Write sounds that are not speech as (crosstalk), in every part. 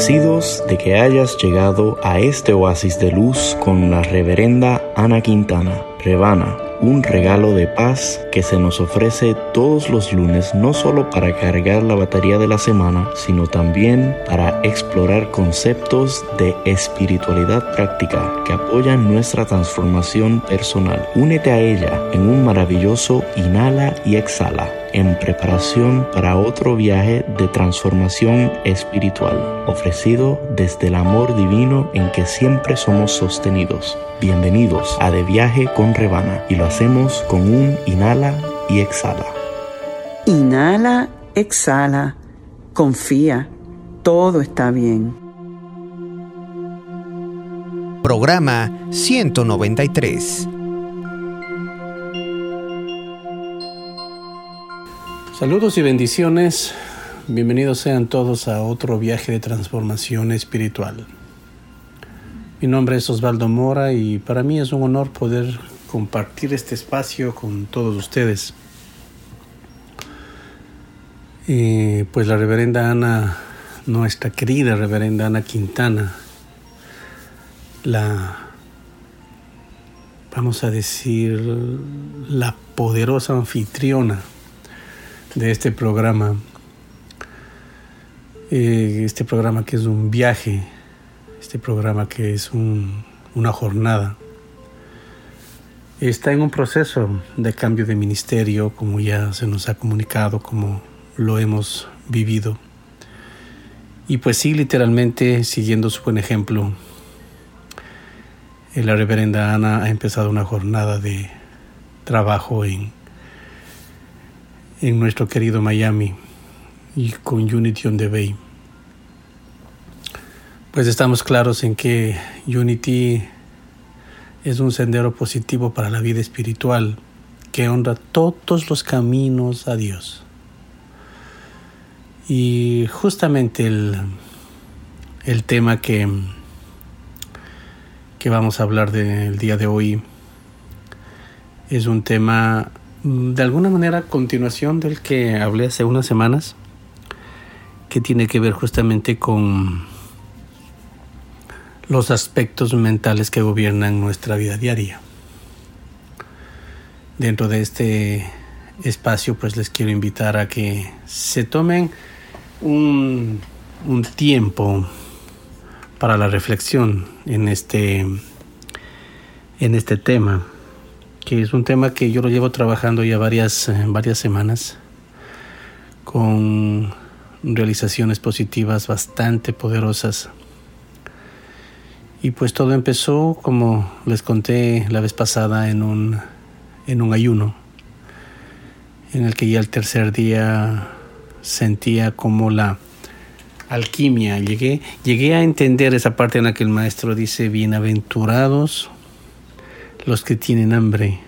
Agradecidos de que hayas llegado a este oasis de luz con la reverenda Ana Quintana, Rebana, un regalo de paz que se nos ofrece todos los lunes no solo para cargar la batería de la semana, sino también para explorar conceptos de espiritualidad práctica que apoyan nuestra transformación personal. Únete a ella en un maravilloso inhala y exhala en preparación para otro viaje de transformación espiritual, ofrecido desde el amor divino en que siempre somos sostenidos. Bienvenidos a De Viaje con Rebana y lo hacemos con un inhala y exhala. Inhala, exhala, confía, todo está bien. Programa 193 Saludos y bendiciones. Bienvenidos sean todos a otro viaje de transformación espiritual. Mi nombre es Osvaldo Mora y para mí es un honor poder compartir este espacio con todos ustedes. Y pues la reverenda Ana, nuestra querida reverenda Ana Quintana, la, vamos a decir, la poderosa anfitriona de este programa. Eh, este programa que es un viaje, este programa que es una jornada. Está en un proceso de cambio de ministerio, como ya se nos ha comunicado, como lo hemos vivido. Y pues sí, literalmente, siguiendo su buen ejemplo, la reverenda Ana ha empezado una jornada de trabajo en en nuestro querido Miami y con Unity on the Bay. Pues estamos claros en que Unity es un sendero positivo para la vida espiritual que honra todos los caminos a Dios. Y justamente el, el tema que, que vamos a hablar del día de hoy es un tema de alguna manera continuación del que hablé hace unas semanas, que tiene que ver justamente con los aspectos mentales que gobiernan nuestra vida diaria. Dentro de este espacio pues les quiero invitar a que se tomen un, un tiempo para la reflexión en este, en este tema que es un tema que yo lo llevo trabajando ya varias, eh, varias semanas con realizaciones positivas bastante poderosas. Y pues todo empezó, como les conté la vez pasada, en un, en un ayuno, en el que ya el tercer día sentía como la alquimia. Llegué, llegué a entender esa parte en la que el maestro dice, bienaventurados los que tienen hambre,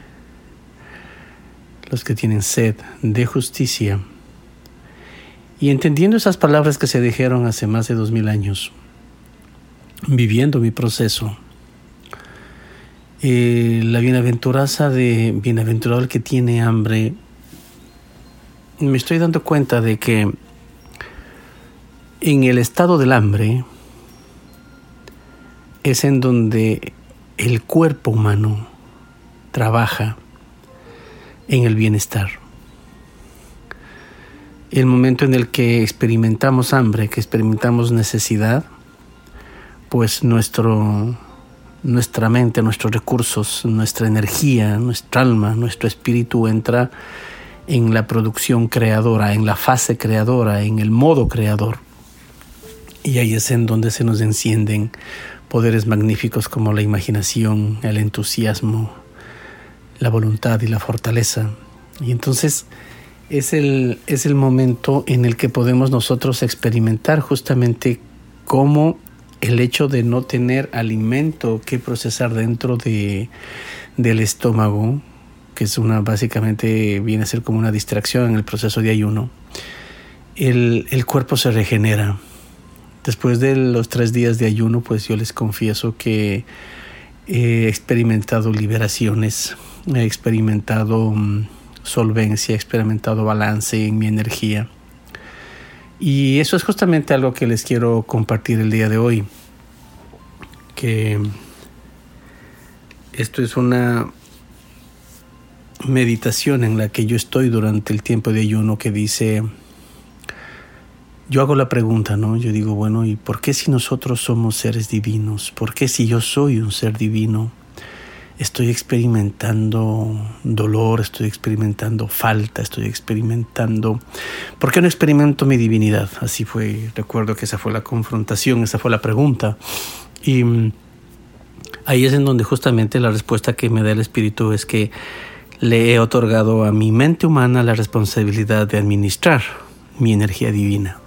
los que tienen sed de justicia. Y entendiendo esas palabras que se dijeron hace más de dos mil años, viviendo mi proceso, eh, la bienaventuranza de bienaventurado que tiene hambre, me estoy dando cuenta de que en el estado del hambre es en donde el cuerpo humano trabaja en el bienestar. El momento en el que experimentamos hambre, que experimentamos necesidad, pues nuestro, nuestra mente, nuestros recursos, nuestra energía, nuestra alma, nuestro espíritu entra en la producción creadora, en la fase creadora, en el modo creador. Y ahí es en donde se nos encienden poderes magníficos como la imaginación, el entusiasmo, la voluntad y la fortaleza. Y entonces es el, es el momento en el que podemos nosotros experimentar justamente cómo el hecho de no tener alimento que procesar dentro de, del estómago, que es una básicamente viene a ser como una distracción en el proceso de ayuno, el, el cuerpo se regenera Después de los tres días de ayuno, pues yo les confieso que he experimentado liberaciones, he experimentado mm, solvencia, he experimentado balance en mi energía. Y eso es justamente algo que les quiero compartir el día de hoy. Que esto es una meditación en la que yo estoy durante el tiempo de ayuno que dice, yo hago la pregunta, ¿no? Yo digo, bueno, ¿y por qué si nosotros somos seres divinos? ¿Por qué si yo soy un ser divino? Estoy experimentando dolor, estoy experimentando falta, estoy experimentando... ¿Por qué no experimento mi divinidad? Así fue, recuerdo que esa fue la confrontación, esa fue la pregunta. Y mm, ahí es en donde justamente la respuesta que me da el Espíritu es que le he otorgado a mi mente humana la responsabilidad de administrar mi energía divina.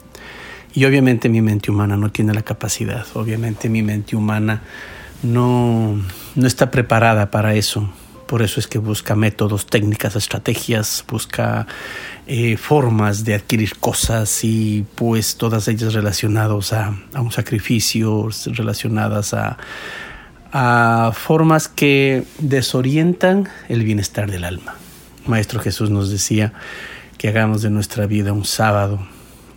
Y obviamente mi mente humana no tiene la capacidad, obviamente mi mente humana no, no está preparada para eso. Por eso es que busca métodos, técnicas, estrategias, busca eh, formas de adquirir cosas y pues todas ellas relacionadas a, a un sacrificio, relacionadas a, a formas que desorientan el bienestar del alma. Maestro Jesús nos decía que hagamos de nuestra vida un sábado,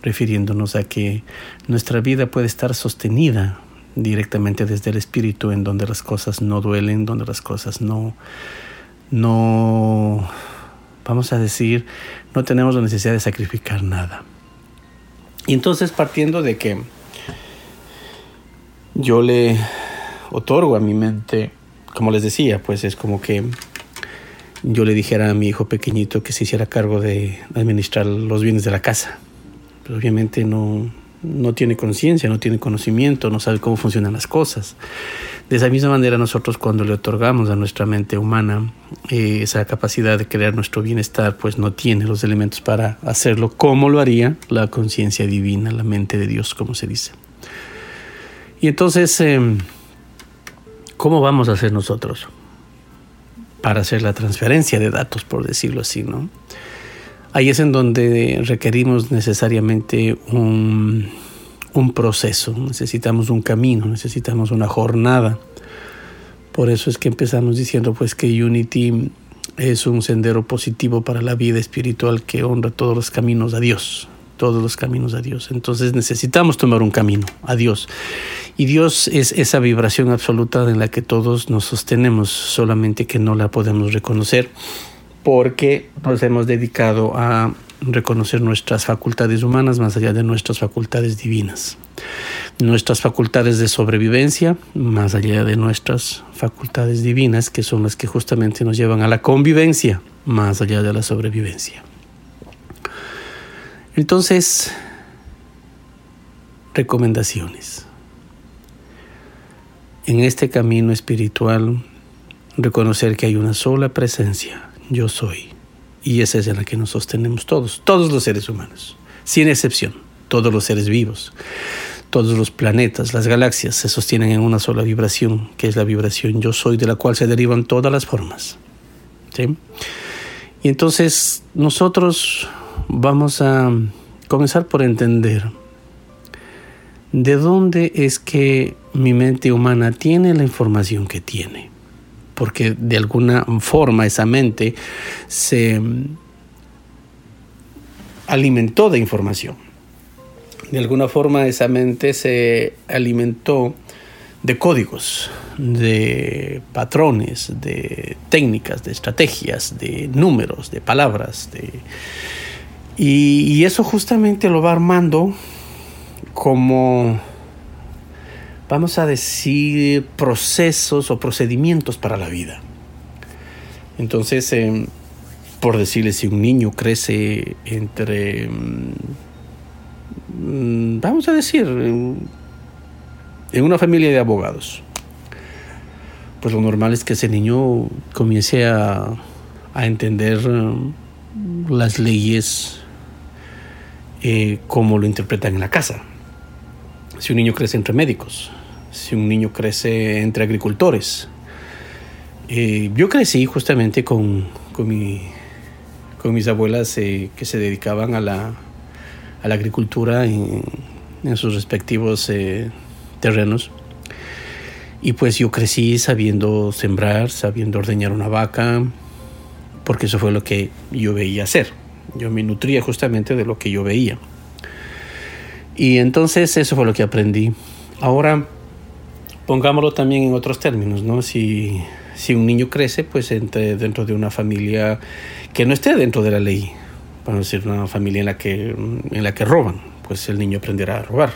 refiriéndonos a que nuestra vida puede estar sostenida directamente desde el espíritu, en donde las cosas no duelen, donde las cosas no, no, vamos a decir, no tenemos la necesidad de sacrificar nada. Y entonces partiendo de que yo le otorgo a mi mente, como les decía, pues es como que yo le dijera a mi hijo pequeñito que se hiciera cargo de administrar los bienes de la casa. Pero obviamente no, no tiene conciencia, no tiene conocimiento, no sabe cómo funcionan las cosas. De esa misma manera nosotros cuando le otorgamos a nuestra mente humana eh, esa capacidad de crear nuestro bienestar, pues no tiene los elementos para hacerlo como lo haría la conciencia divina, la mente de Dios, como se dice. Y entonces... Em, ¿Cómo vamos a hacer nosotros para hacer la transferencia de datos, por decirlo así, no? Ahí es en donde requerimos necesariamente un, proceso, necesitamos un camino, necesitamos una jornada. Por eso es que empezamos diciendo pues que Unity es un sendero positivo para la vida espiritual que honra todos los caminos a Dios todos los caminos a Dios. Entonces necesitamos tomar un camino a Dios. Y Dios es esa vibración absoluta en la que todos nos sostenemos, solamente que no la podemos reconocer porque nos hemos dedicado a reconocer nuestras facultades humanas más allá de nuestras facultades divinas. Nuestras facultades de sobrevivencia más allá de nuestras facultades divinas, que son las que justamente nos llevan a la convivencia más allá de la sobrevivencia. Entonces, recomendaciones. En este camino espiritual, reconocer que hay una sola presencia, yo soy. Y esa es en la que nos sostenemos todos, todos los seres humanos, sin excepción, todos los seres vivos, todos los planetas, las galaxias se sostienen en una sola vibración, que es la vibración yo soy, de la cual se derivan todas las formas. Y entonces nosotros vamos a comenzar por entender de dónde es que mi mente humana tiene la información que tiene. Porque de alguna forma esa mente se alimentó de información. De alguna forma esa mente se alimentó de códigos, de patrones, de técnicas, de estrategias, de números, de palabras, de y, eso justamente lo va armando como, vamos a decir, procesos o procedimientos para la vida. Entonces, em, por decirle, si un niño crece entre, mm, vamos a decir, en una familia de abogados, pues lo normal es que ese niño comience a, a entender mm, las leyes eh, como lo interpretan en la casa. Si un niño crece entre médicos, si un niño crece entre agricultores. Eh, yo crecí justamente con, con, mi, con mis abuelas eh, que se dedicaban a la, agricultura en, en, sus respectivos terrenos. Y pues yo crecí sabiendo sembrar, sabiendo ordeñar una vaca, porque eso fue lo que yo veía hacer. Yo me nutría justamente de lo que yo veía. Y entonces eso fue lo que aprendí. Ahora, pongámoslo también en otros términos, ¿no? Si, si un niño crece, pues entre, dentro de una familia que no esté dentro de la ley, vamos a decir, una familia en la que, en la que roban, pues el niño aprenderá a robar.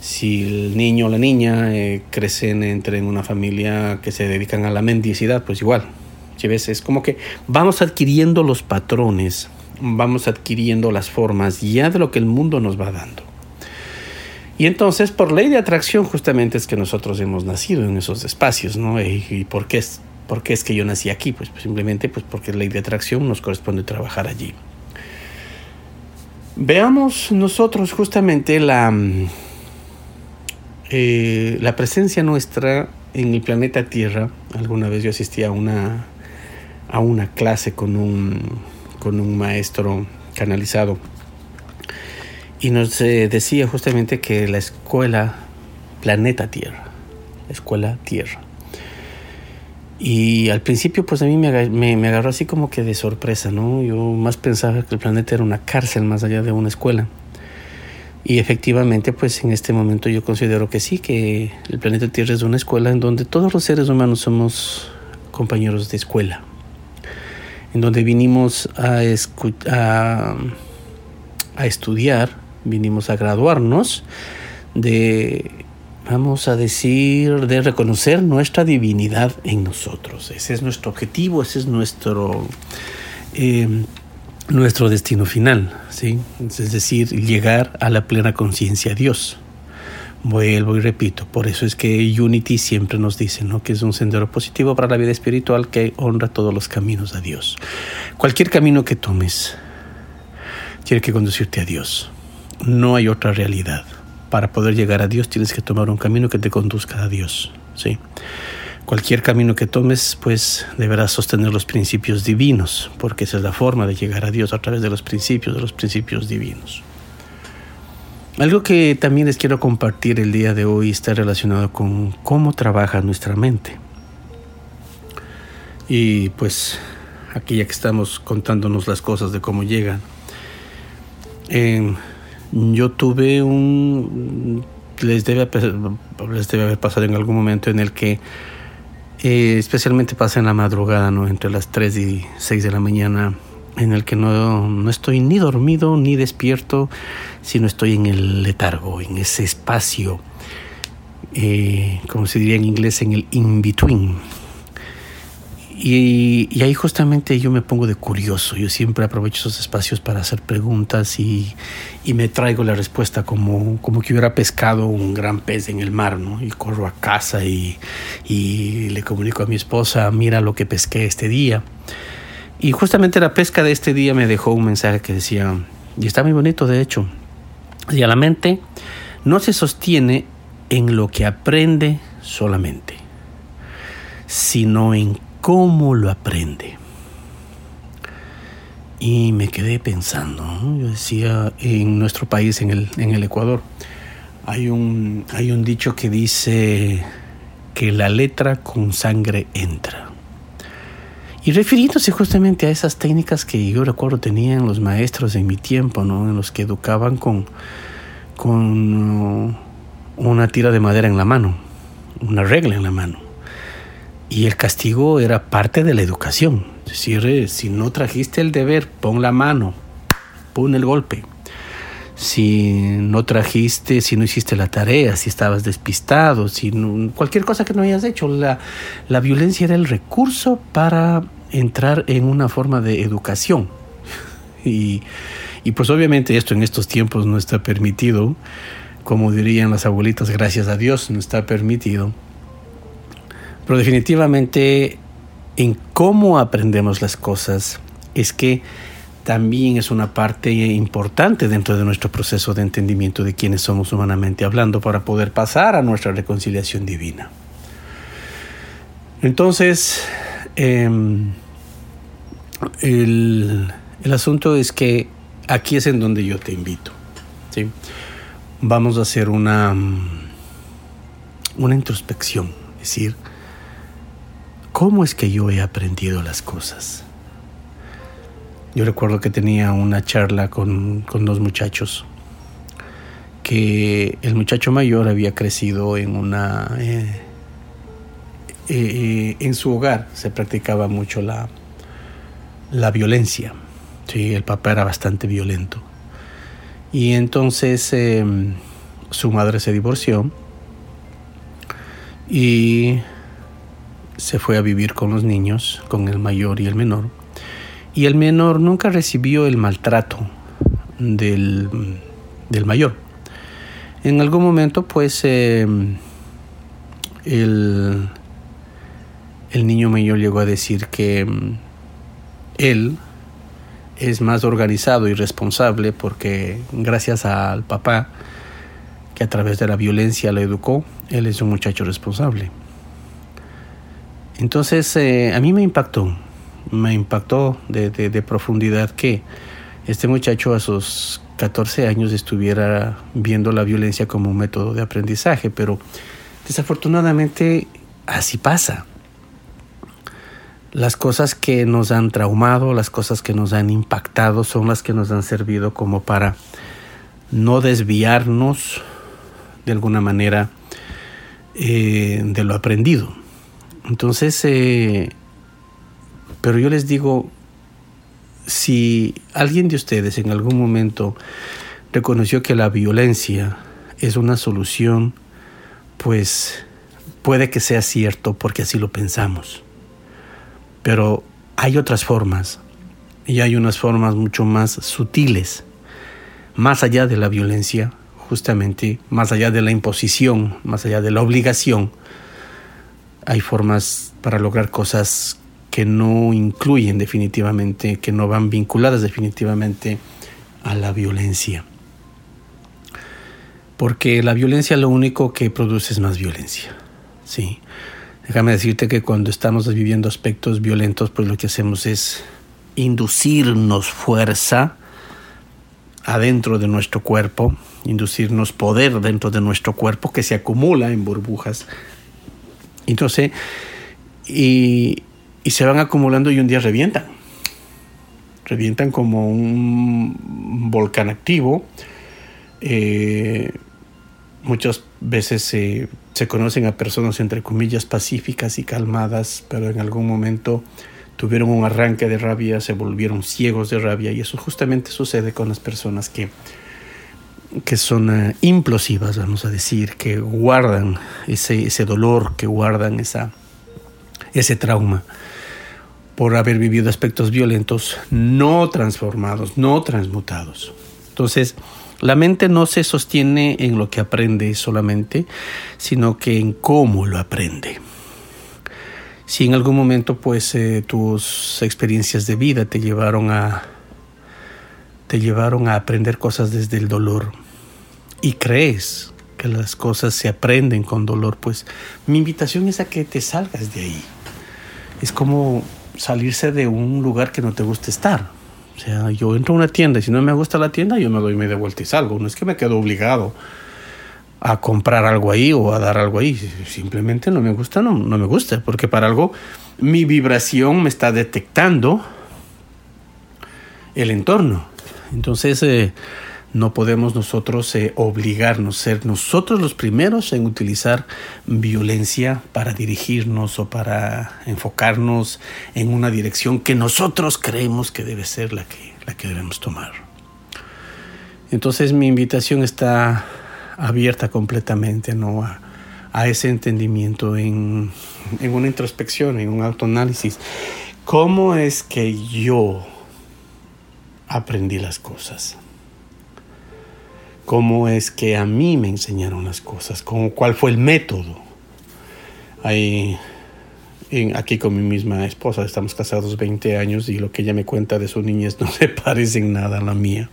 Si el niño o la niña eh, crecen entre en una familia que se dedican a la mendicidad, pues igual. ¿Sí ves? Es como que vamos adquiriendo los patrones, vamos adquiriendo las formas ya de lo que el mundo nos va dando. Y entonces, por ley de atracción, justamente es que nosotros hemos nacido en esos espacios, ¿no? ¿Y, por, qué es, por qué es que yo nací aquí? Pues, simplemente pues porque ley de atracción nos corresponde trabajar allí. Veamos nosotros justamente la, eh, la presencia nuestra en el planeta Tierra. Alguna vez yo asistí a una, a una clase con un, con un maestro canalizado y nos eh, decía justamente que la escuela Planeta Tierra, escuela Tierra. Y al principio pues a mí me, me, agarró así como que de sorpresa, ¿no? Yo más pensaba que el planeta era una cárcel más allá de una escuela. Y efectivamente pues en este momento yo considero que sí, que el planeta Tierra es una escuela en donde todos los seres humanos somos compañeros de escuela. En donde vinimos a, a, a estudiar vinimos a graduarnos de, vamos a decir, de reconocer nuestra divinidad en nosotros. Ese es nuestro objetivo, ese es nuestro, eh, nuestro destino final, ¿sí? es decir, llegar a la plena conciencia a Dios. Vuelvo y repito, por eso es que Unity siempre nos dice ¿no? que es un sendero positivo para la vida espiritual que honra todos los caminos a Dios. Cualquier camino que tomes tiene que conducirte a Dios. No hay otra realidad. Para poder llegar a Dios tienes que tomar un camino que te conduzca a Dios. ¿sí? Cualquier camino que tomes, pues deberás sostener los principios divinos, porque esa es la forma de llegar a Dios a través de los principios, de los principios divinos. Algo que también les quiero compartir el día de hoy está relacionado con cómo trabaja nuestra mente. Y pues aquí ya que estamos contándonos las cosas de cómo llegan, yo tuve un... Les debe, les debe haber pasado en algún momento en el que eh, especialmente pasa en la madrugada, ¿no? Entre las 3 y 6 de la mañana, en el que no, no estoy ni dormido ni despierto, sino estoy en el letargo, en ese espacio, eh, como se diría en inglés, en el in-between y, ahí justamente yo me pongo de curioso. Yo siempre aprovecho esos espacios para hacer preguntas y, me traigo la respuesta como, como que hubiera pescado un gran pez en el mar, ¿no? Y corro a casa y, y le comunico a mi esposa, mira lo que pesqué este día. Y justamente la pesca de este día me dejó un mensaje que decía, y está muy bonito de hecho, y a la mente no se sostiene en lo que aprende solamente, sino en cómo lo aprende. Y me quedé pensando, yo decía, en nuestro país, en el, Ecuador, hay un, hay un dicho que dice que la letra con sangre entra. Y refiriéndose justamente a esas técnicas que yo recuerdo tenían los maestros en mi tiempo, ¿no? en los que educaban con, con una tira de madera en la mano, una regla en la mano. Y el castigo era parte de la educación. Es decir, eh, si no trajiste el deber, pon la mano, pon el golpe. Si no trajiste, si no hiciste la tarea, si estabas despistado, si cualquier cosa que no hayas hecho, la, la violencia era el recurso para entrar en una forma de educación. Y, y pues obviamente esto en estos tiempos no está permitido, como dirían las abuelitas, gracias a Dios no está permitido. Pero definitivamente en cómo aprendemos las cosas es que también es una parte importante dentro de nuestro proceso de entendimiento de quiénes somos humanamente hablando para poder pasar a nuestra reconciliación divina. Entonces, em, el, el, asunto es que aquí es en donde yo te invito. ¿sí? Vamos a hacer una, una introspección, es decir, ¿Cómo es que yo he aprendido las cosas? Yo recuerdo que tenía una charla con, dos muchachos que el muchacho mayor había crecido en una... Eh, eh, en su hogar se practicaba mucho la, la violencia. Sí, el papá era bastante violento. Y entonces em, su madre se divorció y se fue a vivir con los niños, con el mayor y el menor. Y el menor nunca recibió el maltrato del, del mayor. En algún momento, pues, em, el, el niño mayor llegó a decir que em, él es más organizado y responsable porque gracias al papá que a través de la violencia lo educó, él es un muchacho responsable. Entonces eh, a mí me impactó, me impactó de, profundidad que este muchacho a sus 14 años estuviera viendo la violencia como un método de aprendizaje, pero desafortunadamente así pasa. Las cosas que nos han traumado, las cosas que nos han impactado son las que nos han servido como para no desviarnos de alguna manera eh, de lo aprendido. Entonces, eh, pero yo les digo, si alguien de ustedes en algún momento reconoció que la violencia es una solución, pues puede que sea cierto porque así lo pensamos. Pero hay otras formas y hay unas formas mucho más sutiles, más allá de la violencia, justamente, más allá de la imposición, más allá de la obligación. Hay formas para lograr cosas que no incluyen definitivamente, que no van vinculadas definitivamente a la violencia. Porque la violencia lo único que produce es más violencia. Sí. Déjame decirte que cuando estamos viviendo aspectos violentos, pues lo que hacemos es inducirnos fuerza adentro de nuestro cuerpo, inducirnos poder dentro de nuestro cuerpo que se acumula en burbujas. Entonces, y, se van acumulando y un día revientan. Revientan como un volcán activo. Eh, muchas veces se conocen a personas entre comillas pacíficas y calmadas, pero en algún momento tuvieron un arranque de rabia, se volvieron ciegos de rabia y eso justamente sucede con las personas que, que son eh, implosivas, vamos a decir, que guardan ese, ese dolor, que guardan esa, ese trauma por haber vivido aspectos violentos no transformados, no transmutados. Entonces, la mente no se sostiene en lo que aprende solamente, sino que en cómo lo aprende. Si en algún momento pues eh, tus experiencias de vida te llevaron a te llevaron a aprender cosas desde el dolor y crees que las cosas se aprenden con dolor, pues mi invitación es a que te salgas de ahí. Es como salirse de un lugar que no te gusta estar. O sea, yo entro a una tienda y si no me gusta la tienda, yo me doy media vuelta y salgo. No es que me quedo obligado a comprar algo ahí o a dar algo ahí. Simplemente no me gusta, no, me gusta. Porque para algo mi vibración me está detectando el entorno. Entonces, eh, no podemos nosotros eh, obligarnos, ser nosotros los primeros en utilizar violencia para dirigirnos o para enfocarnos en una dirección que nosotros creemos que debe ser la que, la que debemos tomar. Entonces mi invitación está abierta completamente ¿no? a, a ese entendimiento, en, en una introspección, en un autoanálisis. ¿Cómo es que yo aprendí las cosas? Cómo es que a mí me enseñaron las cosas, cómo, cuál fue el método. Ahí, aquí con mi misma esposa, estamos casados 20 años y lo que ella me cuenta de su niñez (laughs) no se parece en nada a la mía.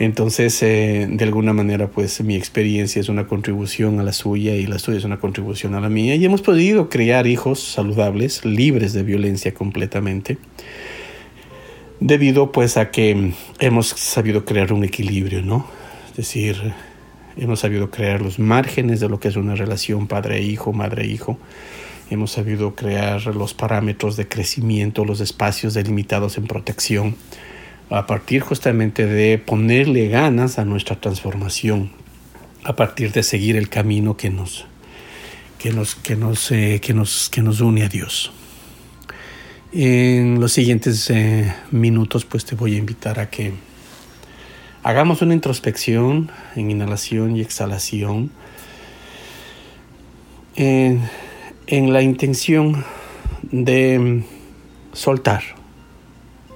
Entonces, eh, de alguna manera, pues mi experiencia es una contribución a la suya y la suya es una contribución a la mía. Y hemos podido crear hijos saludables, libres de violencia completamente debido pues a que hemos sabido crear un equilibrio, ¿no? Es decir, hemos sabido crear los márgenes de lo que es una relación padre-hijo, madre-hijo. Hemos sabido crear los parámetros de crecimiento, los espacios delimitados en protección a partir justamente de ponerle ganas a nuestra transformación, a partir de seguir el camino que nos, que nos, que nos, eh, que nos, que nos une a Dios. En los siguientes eh, minutos pues te voy a invitar a que hagamos una introspección en inhalación y exhalación en, en la intención de soltar,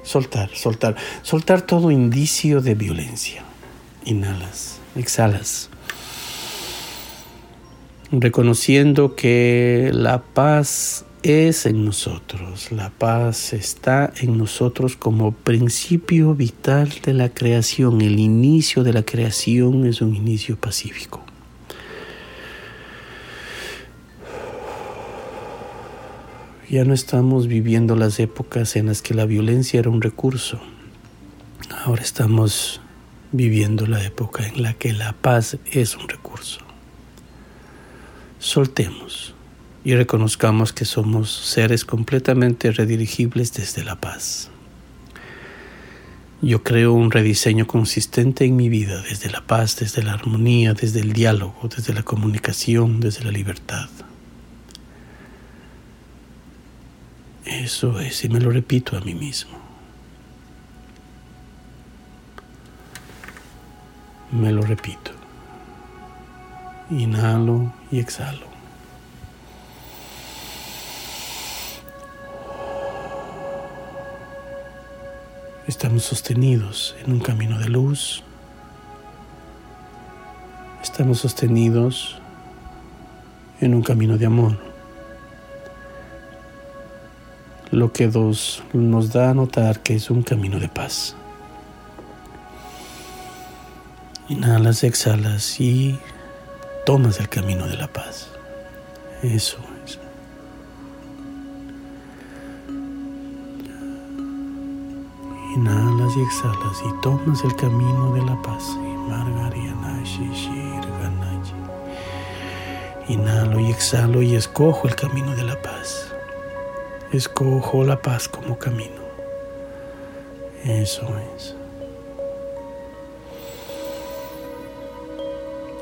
soltar, soltar, soltar todo indicio de violencia. Inhalas, exhalas reconociendo que la paz es en nosotros. La paz está en nosotros como principio vital de la creación. El inicio de la creación es un inicio pacífico. Ya no estamos viviendo las épocas en las que la violencia era un recurso. Ahora estamos viviendo la época en la que la paz es un recurso. Soltemos y reconozcamos que somos seres completamente redirigibles desde la paz. Yo creo un rediseño consistente en mi vida desde la paz, desde la armonía, desde el diálogo, desde la comunicación, desde la libertad. Eso es, y me lo repito a mí mismo. Me lo repito. Inhalo y exhalo. Estamos sostenidos en un camino de luz. Estamos sostenidos en un camino de amor. Lo que dos nos da a notar que es un camino de paz. Inhalas, exhalas y tomas el camino de la paz. Eso Inhalas y exhalas y tomas el camino de la paz. Inhalo y exhalo y escojo el camino de la paz. Escojo la paz como camino. Eso es.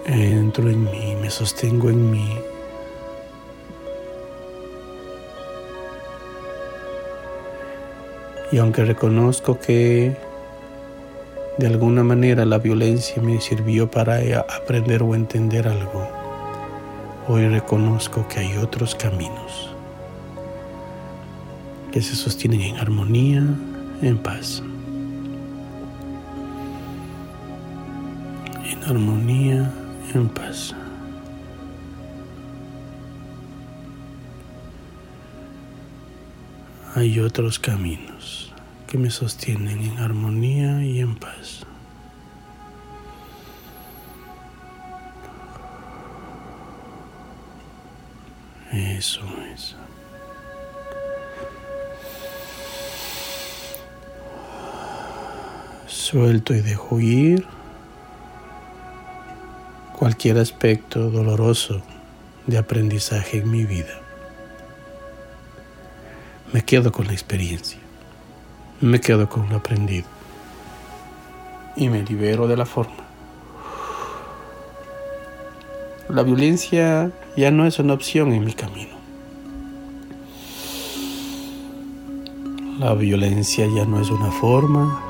Entro en mí, me sostengo en mí. Y aunque reconozco que de alguna manera la violencia me sirvió para aprender o entender algo, hoy reconozco que hay otros caminos que se sostienen en armonía, en paz. En armonía, en paz. Hay otros caminos que me sostienen en armonía y en paz. Eso es. Suelto y dejo ir cualquier aspecto doloroso de aprendizaje en mi vida. Me quedo con la experiencia, me quedo con lo aprendido y me libero de la forma. La violencia ya no es una opción en mi camino. La violencia ya no es una forma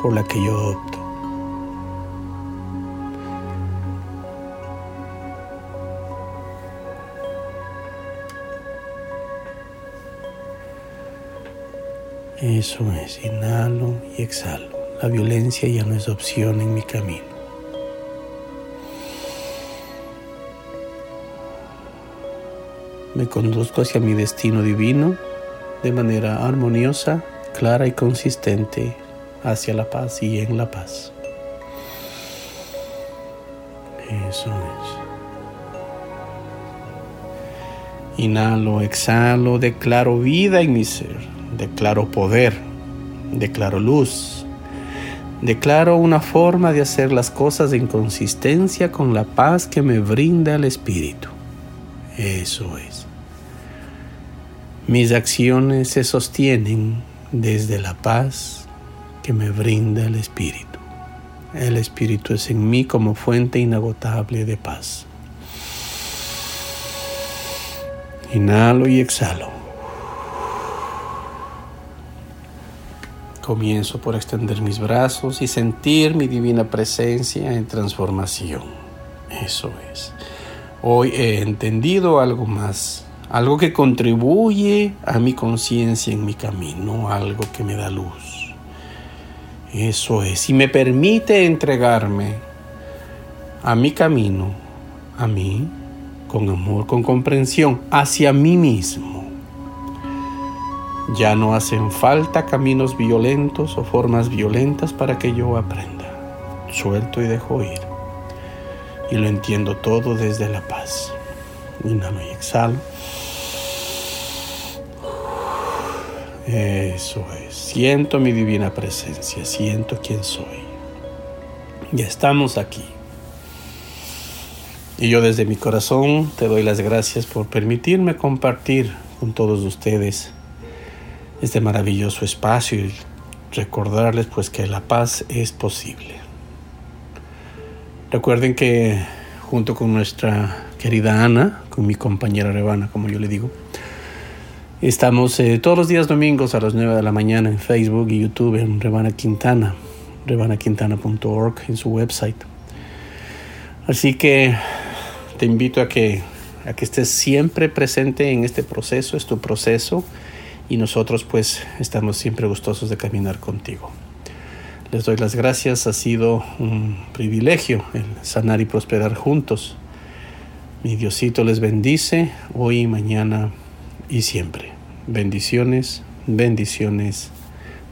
por la que yo opto. Eso es, inhalo y exhalo. La violencia ya no es opción en mi camino. Me conduzco hacia mi destino divino de manera armoniosa, clara y consistente hacia la paz y en la paz. Eso es. Inhalo, exhalo, declaro vida en mi ser declaro poder, declaro luz, declaro una forma de hacer las cosas en consistencia con la paz que me brinda el Espíritu. Eso es. Mis acciones se sostienen desde la paz que me brinda el Espíritu. El Espíritu es en mí como fuente inagotable de paz. Inhalo y exhalo. Comienzo por extender mis brazos y sentir mi divina presencia en transformación. Eso es. Hoy he entendido algo más, algo que contribuye a mi conciencia en mi camino, algo que me da luz. Eso es. Y me permite entregarme a mi camino, a mí, con amor, con comprensión, hacia mí mismo ya no hacen falta caminos violentos o formas violentas para que yo aprenda. Suelto y dejo ir. Y lo entiendo todo desde la paz. Inhalo y exhalo. Eso es. Siento mi divina presencia. Siento quién soy. Ya estamos aquí. Y yo desde mi corazón te doy las gracias por permitirme compartir con todos ustedes este maravilloso espacio y recordarles pues que la paz es posible. Recuerden que junto con nuestra querida Ana, con mi compañera Rebana, como yo le digo, estamos eh, todos los días domingos a las 9 de la mañana en Facebook y YouTube en Rebana Quintana, rebanaquintana.org en su website. Así que te invito a que, a que estés siempre presente en este proceso, es tu proceso y nosotros pues estamos siempre gustosos de caminar contigo. Les doy las gracias, ha sido un privilegio el sanar y prosperar juntos. Mi Diosito les bendice hoy, mañana y siempre. Bendiciones, bendiciones,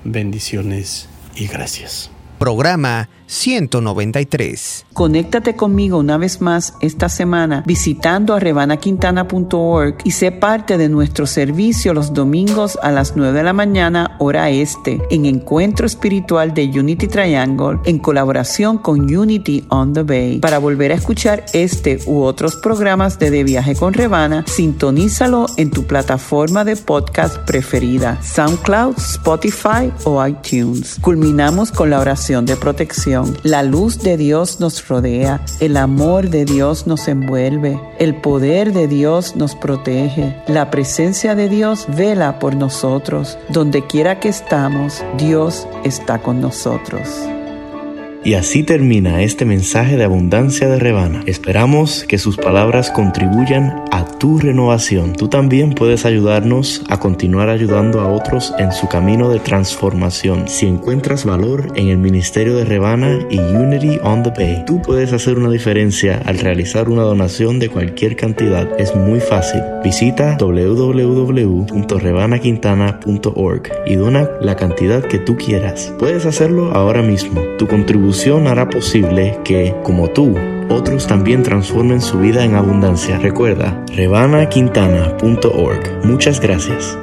bendiciones y gracias. Programa 193. Conéctate conmigo una vez más esta semana visitando a rebanaquintana.org y sé parte de nuestro servicio los domingos a las 9 de la mañana hora este en Encuentro Espiritual de Unity Triangle en colaboración con Unity on the Bay. Para volver a escuchar este u otros programas de De Viaje con Rebana, sintonízalo en tu plataforma de podcast preferida, SoundCloud, Spotify o iTunes. Culminamos con la oración de protección la luz de Dios nos rodea, el amor de Dios nos envuelve, el poder de Dios nos protege, la presencia de Dios vela por nosotros. Donde quiera que estamos, Dios está con nosotros. Y así termina este mensaje de abundancia de Rebana. Esperamos que sus palabras contribuyan a tu renovación. Tú también puedes ayudarnos a continuar ayudando a otros en su camino de transformación. Si encuentras valor en el ministerio de Rebana y Unity on the Bay, tú puedes hacer una diferencia al realizar una donación de cualquier cantidad. Es muy fácil. Visita www.rebanaquintana.org y dona la cantidad que tú quieras. Puedes hacerlo ahora mismo. Tu contribución hará posible que, como tú, otros también transformen su vida en abundancia. Recuerda, rebanaquintana.org. Muchas gracias.